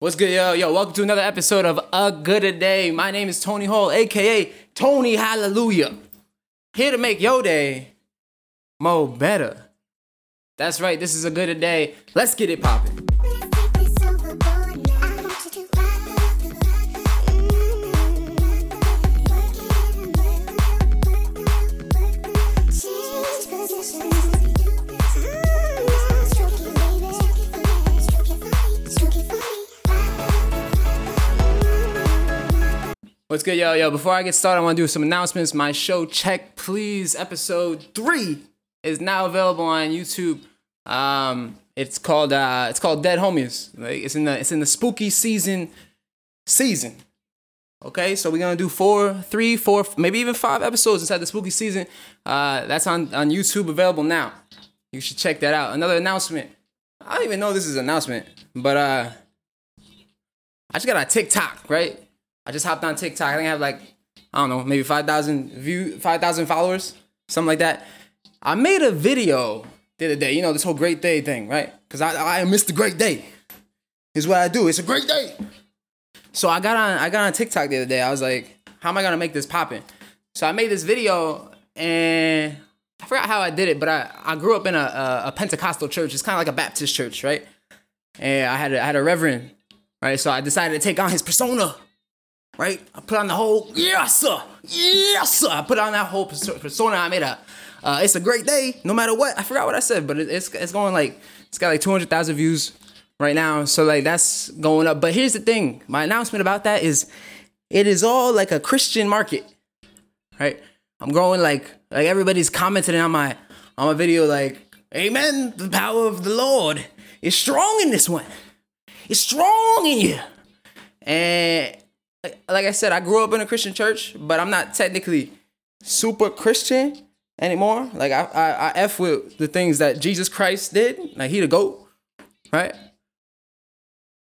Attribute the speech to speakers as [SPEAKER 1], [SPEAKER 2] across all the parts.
[SPEAKER 1] What's good, yo? Yo, welcome to another episode of A Good A Day. My name is Tony Hall, aka Tony Hallelujah. Here to make your day more better. That's right, this is a good a day. Let's get it poppin'. What's good, yo? Yo, before I get started, I want to do some announcements. My show, Check Please, episode three, is now available on YouTube. Um, it's called uh, it's called Dead Homies. Like, it's in the it's in the spooky season season. Okay, so we're gonna do four, three, four, maybe even five episodes inside the spooky season. Uh, that's on on YouTube available now. You should check that out. Another announcement. I don't even know this is an announcement, but uh, I just got a TikTok, right? I just hopped on TikTok. I think I have like, I don't know, maybe 5,000 view, 5,000 followers, something like that. I made a video the other day, you know, this whole great day thing, right? Because I, I missed the great day. Is what I do. It's a great day. So I got on I got on TikTok the other day. I was like, how am I gonna make this poppin'? So I made this video and I forgot how I did it, but I, I grew up in a, a, a Pentecostal church. It's kind of like a Baptist church, right? And I had a, I had a reverend, right? So I decided to take on his persona right? I put on the whole yes sir, yes sir. I put on that whole persona. I made a. Uh, it's a great day, no matter what. I forgot what I said, but it, it's it's going like it's got like two hundred thousand views right now. So like that's going up. But here's the thing: my announcement about that is, it is all like a Christian market, right? I'm growing like like everybody's commenting on my on my video like, Amen. The power of the Lord is strong in this one. It's strong in you, and like I said, I grew up in a Christian church, but I'm not technically super Christian anymore. Like I, I, I f with the things that Jesus Christ did. Like he the goat, right?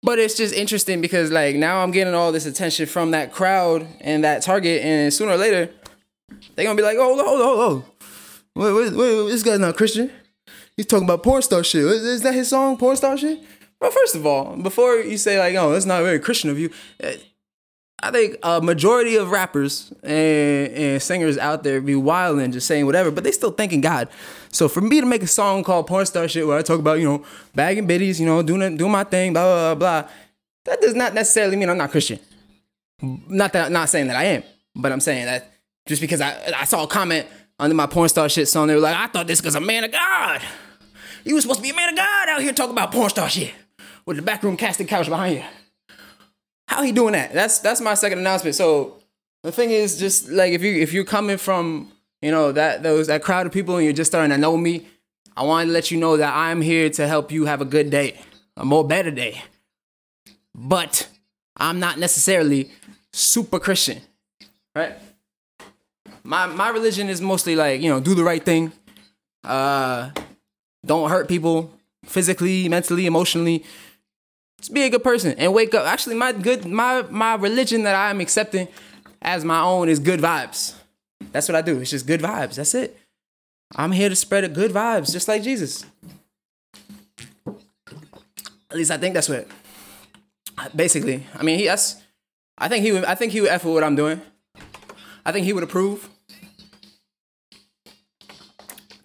[SPEAKER 1] But it's just interesting because like now I'm getting all this attention from that crowd and that target, and sooner or later they're gonna be like, oh, hold on, hold on. Wait, wait, wait, this guy's not Christian. He's talking about porn star shit. Is that his song, porn star shit? Well, first of all, before you say like, oh, that's not very Christian of you, I think a majority of rappers and, and singers out there be wild and just saying whatever, but they still thanking God. So for me to make a song called Porn Star Shit where I talk about, you know, bagging biddies, you know, doing doing my thing, blah, blah, blah, that does not necessarily mean I'm not Christian. Not that not saying that I am, but I'm saying that just because I, I saw a comment under my porn star shit song, they were like, I thought this was a man of God. You was supposed to be a man of God out here talking about porn star shit with the backroom casting couch behind you. How he doing that? That's that's my second announcement. So the thing is, just like if you if you're coming from you know that those that crowd of people and you're just starting to know me, I wanted to let you know that I'm here to help you have a good day, a more better day. But I'm not necessarily super Christian, right? My my religion is mostly like you know do the right thing, uh, don't hurt people physically, mentally, emotionally just be a good person and wake up. Actually, my good my my religion that I'm accepting as my own is good vibes. That's what I do. It's just good vibes. That's it. I'm here to spread good vibes, just like Jesus. At least I think that's what. Basically, I mean, he. That's. I think he would. I think he would with what I'm doing. I think he would approve.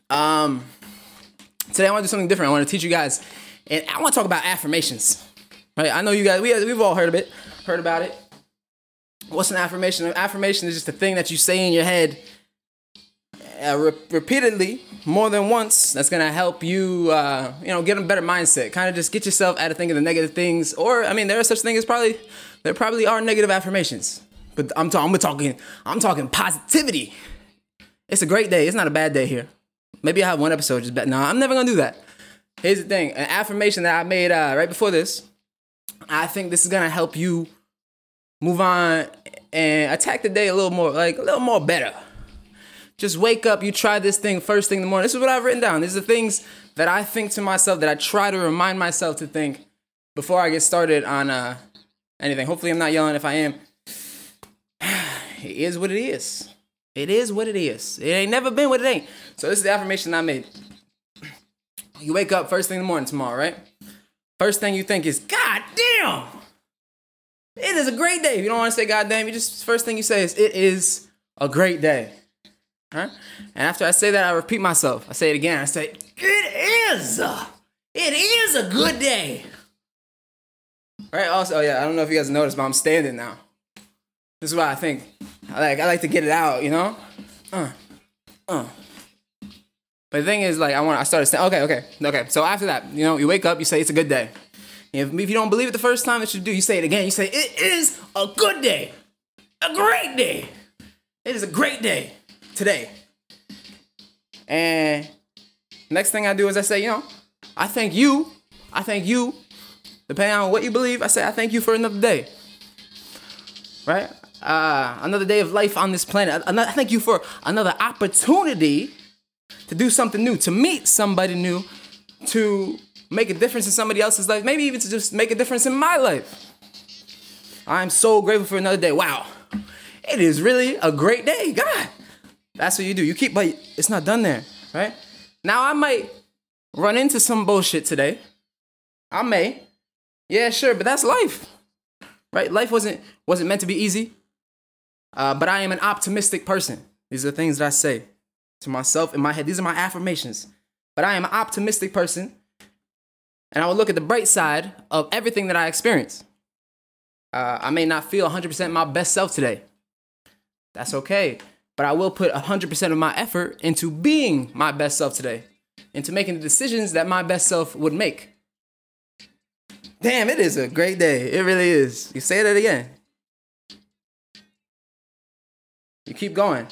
[SPEAKER 1] Um, today I want to do something different. I want to teach you guys, and I want to talk about affirmations. Right? I know you guys, we, we've all heard of it, heard about it. What's an affirmation? An affirmation is just a thing that you say in your head uh, re- repeatedly, more than once. That's gonna help you, uh, you know, get a better mindset. Kind of just get yourself out of thinking the negative things. Or, I mean, there are such things as probably there probably are negative affirmations. But I'm, ta- I'm talking, I'm talking positivity. It's a great day. It's not a bad day here. Maybe I have one episode just bad. No, I'm never gonna do that. Here's the thing: an affirmation that I made uh, right before this I think this is gonna help you move on and attack the day a little more, like a little more better. Just wake up, you try this thing first thing in the morning. This is what I've written down. These are things that I think to myself that I try to remind myself to think before I get started on uh, anything. Hopefully, I'm not yelling. If I am, it is what it is. It is what it is. It ain't never been what it ain't. So this is the affirmation I made. You wake up first thing in the morning tomorrow, right? First thing you think is, God damn, It is a great day. If you don't want to say God damn, you just first thing you say is it is a great day. Huh? And after I say that, I repeat myself. I say it again. I say, it is. It is a good day. Right? Also, oh yeah, I don't know if you guys noticed, but I'm standing now. This is why I think. I like I like to get it out, you know? Uh. Uh. But the thing is, like, I want I started saying, okay, okay, okay. So after that, you know, you wake up, you say it's a good day. If, if you don't believe it the first time, that you do, you say it again. You say it is a good day, a great day. It is a great day today. And next thing I do is I say, you know, I thank you. I thank you. Depending on what you believe, I say I thank you for another day. Right? Uh, another day of life on this planet. Another, thank you for another opportunity to do something new, to meet somebody new, to make a difference in somebody else's life, maybe even to just make a difference in my life. I'm so grateful for another day. Wow. It is really a great day. God. That's what you do. You keep, but it's not done there, right? Now I might run into some bullshit today. I may. Yeah, sure, but that's life. Right? Life wasn't wasn't meant to be easy. Uh, but I am an optimistic person. These are the things that I say to myself in my head. These are my affirmations. But I am an optimistic person. And I will look at the bright side of everything that I experience. Uh, I may not feel 100% my best self today. That's okay. But I will put 100% of my effort into being my best self today, into making the decisions that my best self would make. Damn, it is a great day. It really is. You say that again. You keep going.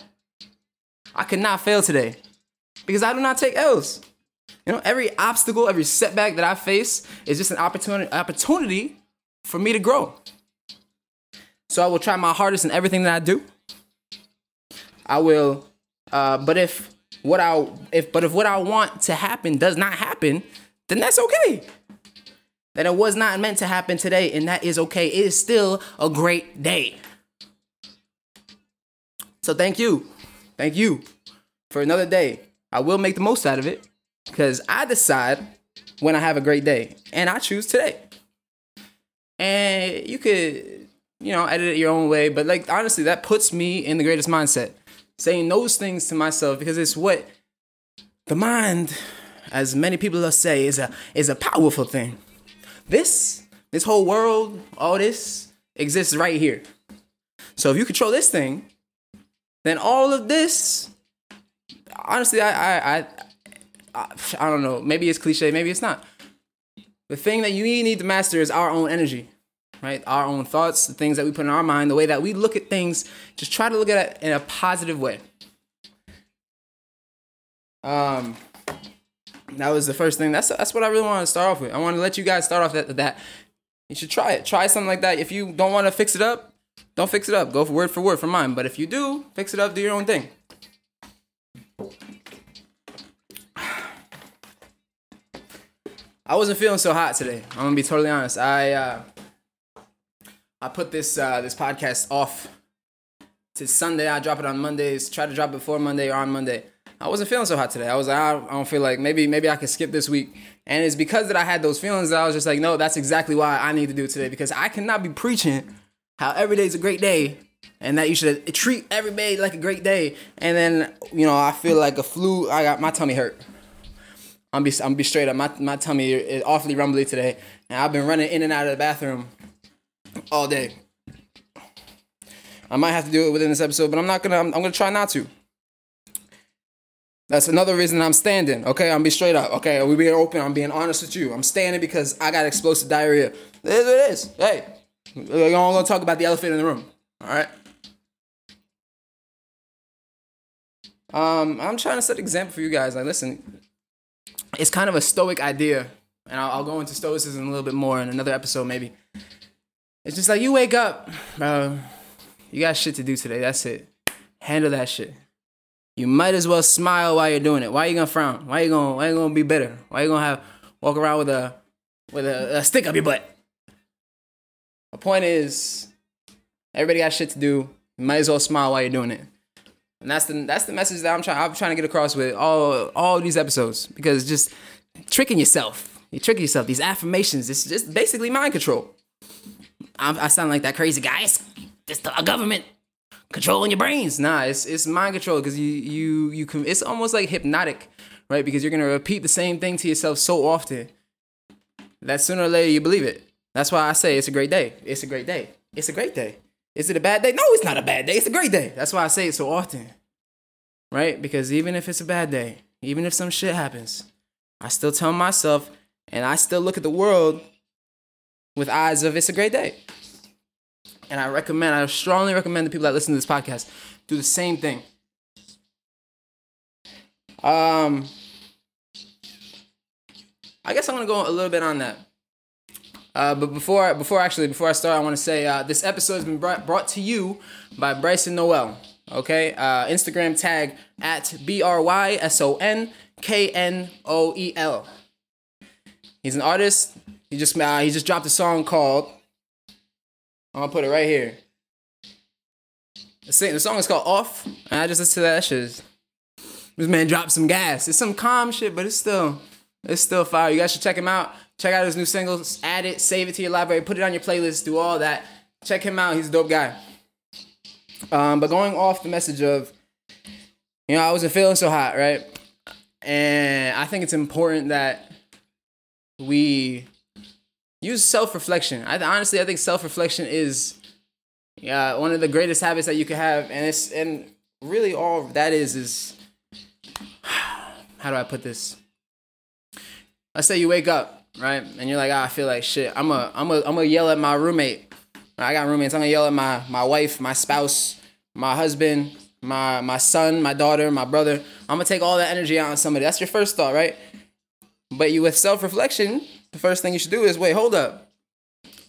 [SPEAKER 1] I could not fail today because I do not take L's. You know, every obstacle, every setback that I face is just an opportunity opportunity for me to grow. So I will try my hardest in everything that I do. I will uh, but if what I if but if what I want to happen does not happen, then that's okay. That it was not meant to happen today, and that is okay. It is still a great day. So thank you. Thank you for another day. I will make the most out of it because I decide when I have a great day and I choose today. And you could, you know, edit it your own way, but like honestly, that puts me in the greatest mindset. Saying those things to myself because it's what the mind, as many people say, is a is a powerful thing. This, this whole world, all this exists right here. So if you control this thing, then all of this, honestly, I, I, I, I, don't know. Maybe it's cliche, maybe it's not. The thing that you need to master is our own energy, right? Our own thoughts, the things that we put in our mind, the way that we look at things. Just try to look at it in a positive way. Um, that was the first thing. That's that's what I really want to start off with. I want to let you guys start off that that. You should try it. Try something like that. If you don't want to fix it up, don't fix it up. Go for word for word for mine. But if you do, fix it up. Do your own thing. I wasn't feeling so hot today. I'm gonna be totally honest. I uh, I put this uh, this podcast off to Sunday. I drop it on Mondays. Try to drop it before Monday or on Monday. I wasn't feeling so hot today. I was like, I don't feel like maybe maybe I could skip this week. And it's because that I had those feelings that I was just like, no, that's exactly why I need to do it today because I cannot be preaching how every day is a great day and that you should treat every day like a great day. And then, you know, I feel like a flu. I got my tummy hurt. I'm be I'm be straight up. My my tummy is awfully rumbly today, and I've been running in and out of the bathroom all day. I might have to do it within this episode, but I'm not gonna. I'm, I'm gonna try not to. That's another reason I'm standing. Okay, I'm be straight up. Okay, we being open. I'm being honest with you. I'm standing because I got explosive diarrhea. It is what it is. Hey, we're all gonna talk about the elephant in the room. All right. Um, I'm trying to set an example for you guys. Like, listen, it's kind of a stoic idea, and I'll, I'll go into stoicism a little bit more in another episode, maybe. It's just like you wake up, bro. You got shit to do today. That's it. Handle that shit. You might as well smile while you're doing it. Why are you gonna frown? Why are you gonna Why you gonna be bitter? Why are you gonna have walk around with a with a, a stick up your butt? The point is, everybody got shit to do. You might as well smile while you're doing it. And that's the that's the message that I'm trying I'm trying to get across with all all these episodes because just tricking yourself. You tricking yourself. These affirmations. It's just basically mind control. I'm, I sound like that crazy guy. It's just a government controlling your brains. Nah, it's it's mind control because you you you can. It's almost like hypnotic, right? Because you're gonna repeat the same thing to yourself so often that sooner or later you believe it. That's why I say it's a great day. It's a great day. It's a great day. Is it a bad day? No, it's not a bad day. It's a great day. That's why I say it so often, right? Because even if it's a bad day, even if some shit happens, I still tell myself, and I still look at the world with eyes of it's a great day. And I recommend, I strongly recommend the people that listen to this podcast do the same thing. Um, I guess I'm gonna go a little bit on that. Uh, but before, before actually, before I start, I want to say uh, this episode has been brought, brought to you by Bryson Knoel. Okay, uh, Instagram tag at b r y s o n k n o e l. He's an artist. He just uh, he just dropped a song called I'm gonna put it right here. The, song is called Off, and I just listened to that shit. This man dropped some gas. It's some calm shit, but it's still, it's still fire. You guys should check him out. Check out his new singles. Add it, save it to your library, put it on your playlist, do all that. Check him out. He's a dope guy. Um, but going off the message of, you know, I wasn't feeling so hot, right? And I think it's important that we use self reflection. I honestly I think self reflection is yeah one of the greatest habits that you can have, and it's and really all that is is how do I put this? Let's say you wake up right, and you're like, oh, I feel like shit. I'm a I'm a I'm gonna yell at my roommate. I got roommates. I'm gonna yell at my my wife, my spouse, my husband, my my son, my daughter, my brother. I'm gonna take all that energy out on somebody. That's your first thought, right? But you with self reflection, the first thing you should do is wait, hold up.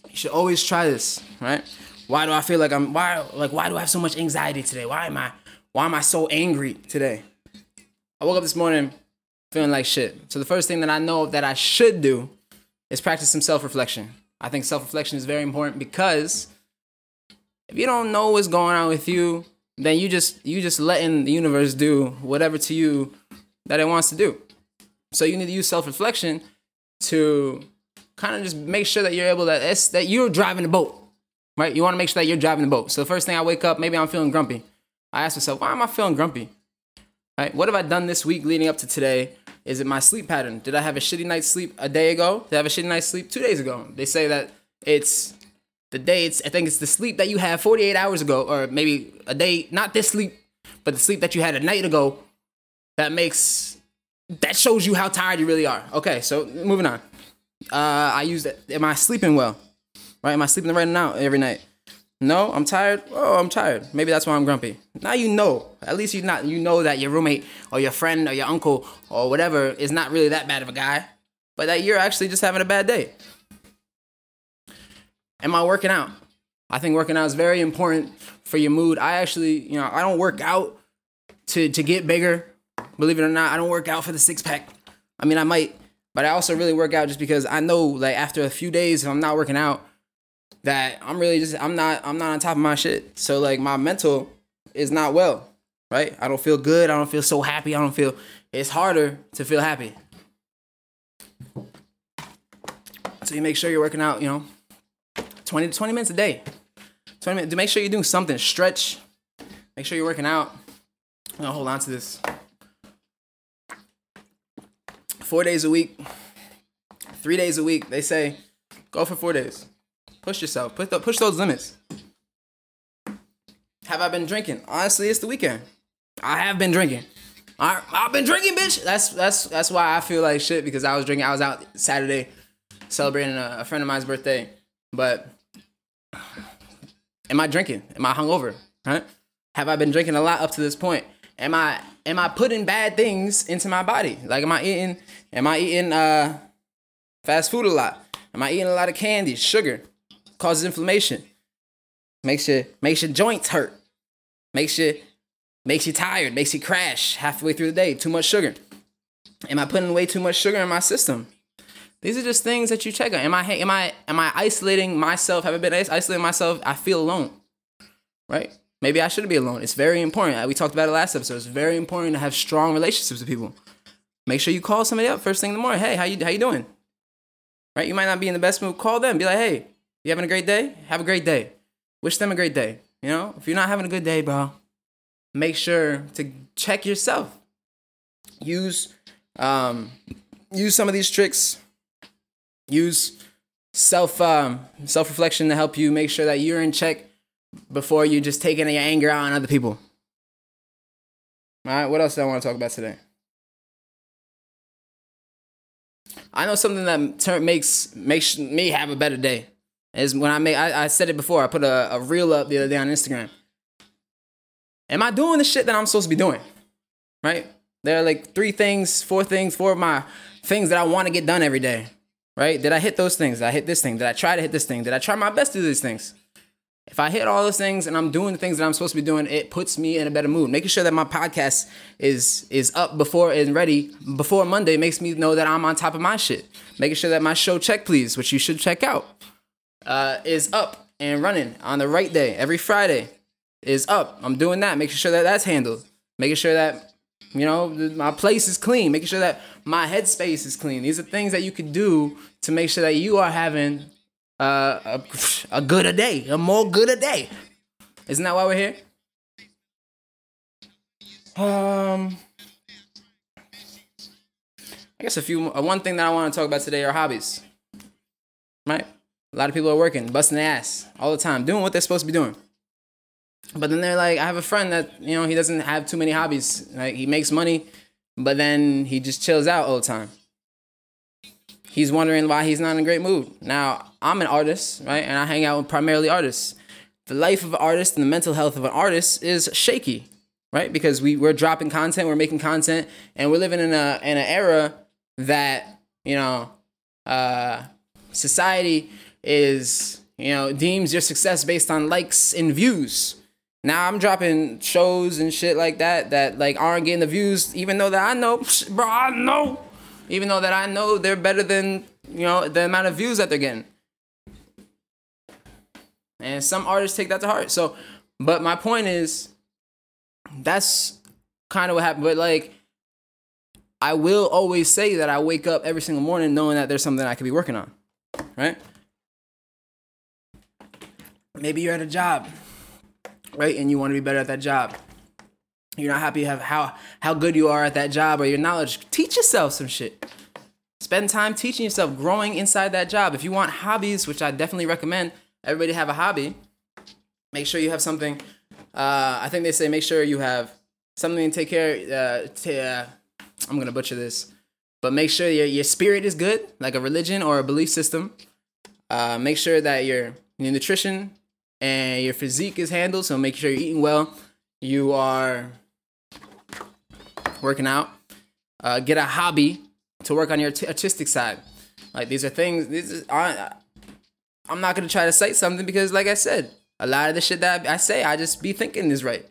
[SPEAKER 1] You should always try this, right? Why do I feel like I'm why like why do I have so much anxiety today? Why am I why am I so angry today? I woke up this morning feeling like shit. So the first thing that I know that I should do is practice some self-reflection. I think self-reflection is very important because if you don't know what's going on with you, then you just you just letting the universe do whatever to you that it wants to do. So you need to use self-reflection to kind of just make sure that you're able to that you're driving the boat, right? You want to make sure that you're driving the boat. So the first thing I wake up, maybe I'm feeling grumpy. I ask myself, why am I feeling grumpy? Right? What have I done this week leading up to today? Is it my sleep pattern? Did I have a shitty night's sleep a day ago? Did I have a shitty night's sleep two days ago? They say that it's the day. It's I think it's the sleep that you had 48 hours ago, or maybe a day. Not this sleep, but the sleep that you had a night ago. That makes that shows you how tired you really are. Okay, so moving on. Uh, I use that. Am I sleeping well? Right? Am I sleeping right now every night? No, I'm tired. Oh, I'm tired. Maybe that's why I'm grumpy. Now you know. At least you not you know that your roommate or your friend or your uncle or whatever is not really that bad of a guy, but that you're actually just having a bad day. Am I working out? I think working out is very important for your mood. I actually, you know, I don't work out to to get bigger Believe it or not, I don't work out for the six pack. I mean, I might, but I also really work out just because I know, like, after a few days, if I'm not working out, that I'm really just I'm not I'm not on top of my shit. So like my mental is not well, right? I don't feel good. I don't feel so happy. I don't feel. It's harder to feel happy. So you make sure you're working out. You know, 20 to 20 minutes a day. 20 minutes. To make sure you're doing something. Stretch. Make sure you're working out. I'm gonna hold on to this four days a week, three days a week. They say go for four days. Push yourself. Push the, push those limits. Have I been drinking? Honestly, it's the weekend. I have been drinking. I, I've been drinking, bitch. That's that's that's why I feel like shit because I was drinking. I was out Saturday celebrating a, a friend of mine's birthday. But am I drinking? Am I hungover? Right? Have I been drinking a lot up to this point? am I am I putting bad things into my body? Like am I eating am I eating uh fast food a lot? Am I eating a lot of candy, sugar? Causes inflammation. Makes your makes your joints hurt. Makes you makes you tired, makes you crash halfway through the day. Too much sugar. Am I putting way too much sugar in my system? These are just things that you check on. Am I am I am I isolating myself? Have I been isolating myself? I feel alone. Right? Maybe I shouldn't be alone. It's very important. Uh, we talked about it last episode. It's very important to have strong relationships with people. Make sure you call somebody up first thing in the morning. Hey, how you how you doing? Right? You might not be in the best mood. Call them. Be like, hey, You having a great day? Have a great day. Wish them a great day. You know, if you're not having a good day, bro, make sure to check yourself. Use um use some of these tricks. Use self um self reflection to help you make sure that you're in check before you just taking your anger out on other people. All right, what else do I want to talk about today? I know something that makes makes me have a better day is when I make. I, I said it before. I put a, a reel up the other day on Instagram. Am I doing the shit that I'm supposed to be doing? Right? There are like three things, four things, four of my things that I want to get done every day. Right? Did I hit those things? Did I hit this thing? Did I try to hit this thing? Did I try my best to do these things? If I hit all those things and I'm doing the things that I'm supposed to be doing, it puts me in a better mood. Making sure that my podcast is is up before and ready before Monday makes me know that I'm on top of my shit. Making sure that my show check please, which you should check out, uh, is up and running on the right day every Friday is up. I'm doing that, making sure that that's handled, making sure that you know my place is clean, making sure that my headspace is clean. These are things that you can do to make sure that you are having uh, a, a good a day, a more good a day. Isn't that why we're here? Um, I guess a few. Uh, one thing that I want to talk about today are hobbies. Right? A lot of people are working, busting their ass all the time, doing what they're supposed to be doing. But then they're like, I have a friend that you know he doesn't have too many hobbies. Like he makes money, but then he just chills out all the time he's wondering why he's not in a great mood. Now, I'm an artist, right? And I hang out with primarily artists. The life of an artist and the mental health of an artist is shaky, right? Because we, we're dropping content, we're making content, and we're living in a in an era that, you know, uh, society is, you know, deems your success based on likes and views. Now I'm dropping shows and shit like that that like aren't getting the views, even though that I know, bro, I know even though that I know they're better than you know the amount of views that they're getting. And some artists take that to heart. So, but my point is, that's kind of what happened. But like, I will always say that I wake up every single morning knowing that there's something I could be working on, right? Maybe you're at a job, right, and you want to be better at that job. You're not happy have how how good you are at that job or your knowledge. Teach yourself some shit. Spend time teaching yourself growing inside that job. If you want hobbies which i definitely recommend everybody have a hobby make sure you have something uh, i think they say make sure you have something to take care uh, to, uh, i'm gonna butcher this but make sure your, your spirit is good like a religion or a belief system. Uh, make sure that your, your nutrition and your physique is handled so make sure you're eating well you are working out. Uh, get a hobby to work on your t- artistic side. Like these are things. This is I, I'm not gonna try to cite something because, like I said, a lot of the shit that I say, I just be thinking is right.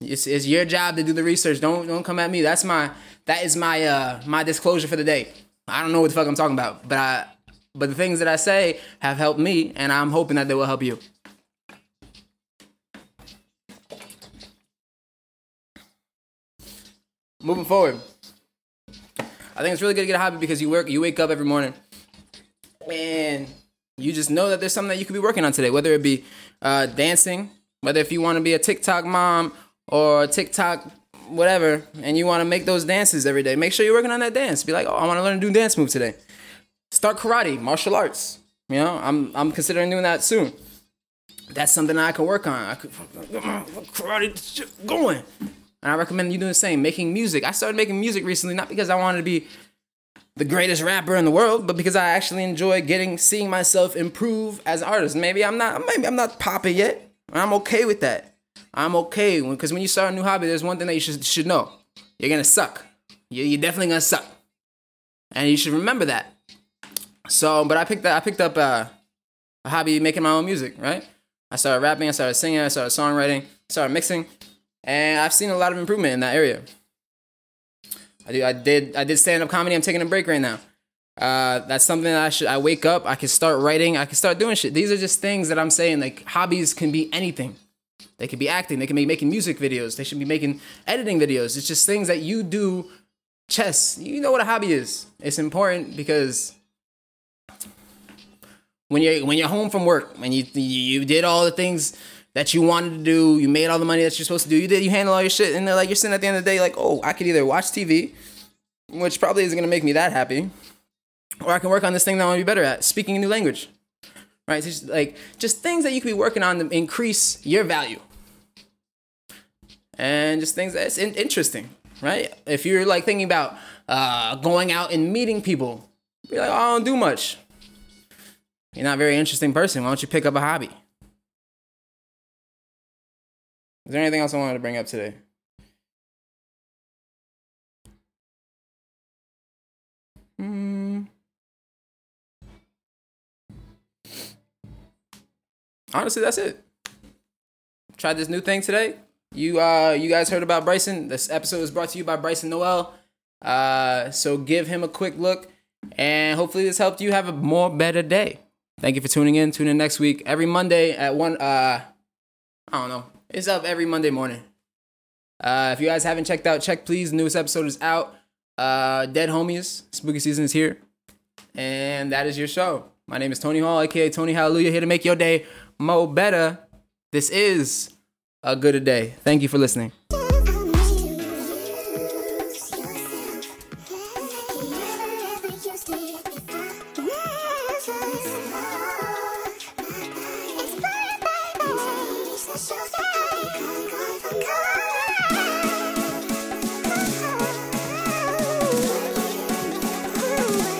[SPEAKER 1] It's, it's your job to do the research. Don't don't come at me. That's my that is my uh my disclosure for the day. I don't know what the fuck I'm talking about, but I but the things that I say have helped me, and I'm hoping that they will help you. Moving forward, I think it's really good to get a hobby because you work, you wake up every morning, and you just know that there's something that you could be working on today. Whether it be uh, dancing, whether if you want to be a TikTok mom or TikTok whatever, and you want to make those dances every day, make sure you're working on that dance. Be like, oh, I want to learn a new dance move today. Start karate, martial arts. You know, I'm I'm considering doing that soon. That's something I can work on. I could karate going. And I recommend you doing the same, making music. I started making music recently, not because I wanted to be the greatest rapper in the world, but because I actually enjoy getting seeing myself improve as an artist. Maybe I'm not maybe I'm not popping yet. I'm okay with that. I'm okay because when you start a new hobby, there's one thing that you should should know. You're gonna suck. You're definitely gonna suck, and you should remember that. So, but I picked up I picked up uh, a hobby making my own music. Right? I started rapping. I started singing. I started songwriting. I Started mixing and I've seen a lot of improvement in that area. I do. I did. I did stand up comedy. I'm taking a break right now. Uh, that's something that I should. I wake up. I can start writing. I can start doing shit. These are just things that I'm saying. Like hobbies can be anything. They could be acting. They can be making music videos. They should be making editing videos. It's just things that you do. Chess. You know what a hobby is. It's important because when you're when you're home from work, when you you did all the things that you wanted to do, you made all the money that you're supposed to do, you did, you handle all your shit, and they're like you're sitting at the end of the day like, oh, I could either watch TV, which probably isn't gonna make me that happy, or I can work on this thing that I want to be better at, speaking a new language, right? Just like just things that you could be working on to increase your value, and just things that's in- interesting, right? If you're like thinking about uh, going out and meeting people, be like, oh, I don't do much. You're not a very interesting person. Why don't you pick up a hobby? Is there anything else I wanted to bring up today? Hmm. Honestly, that's it. Tried this new thing today. You uh you guys heard about Bryson. This episode is brought to you by Bryson Knoel. Uh so give him a quick look and hopefully this helped you have a more better day. Thank you for tuning in. Tune in next week every Monday at one. Uh, I don't know. It's up every Monday morning. Uh, if you guys haven't checked out, check please. The newest episode is out. Uh, Dead Homies. Spooky season is here, and that is your show. My name is Tony Hall, aka Tony Hallelujah, here to make your day mo better. This is a good a day. Thank you for listening.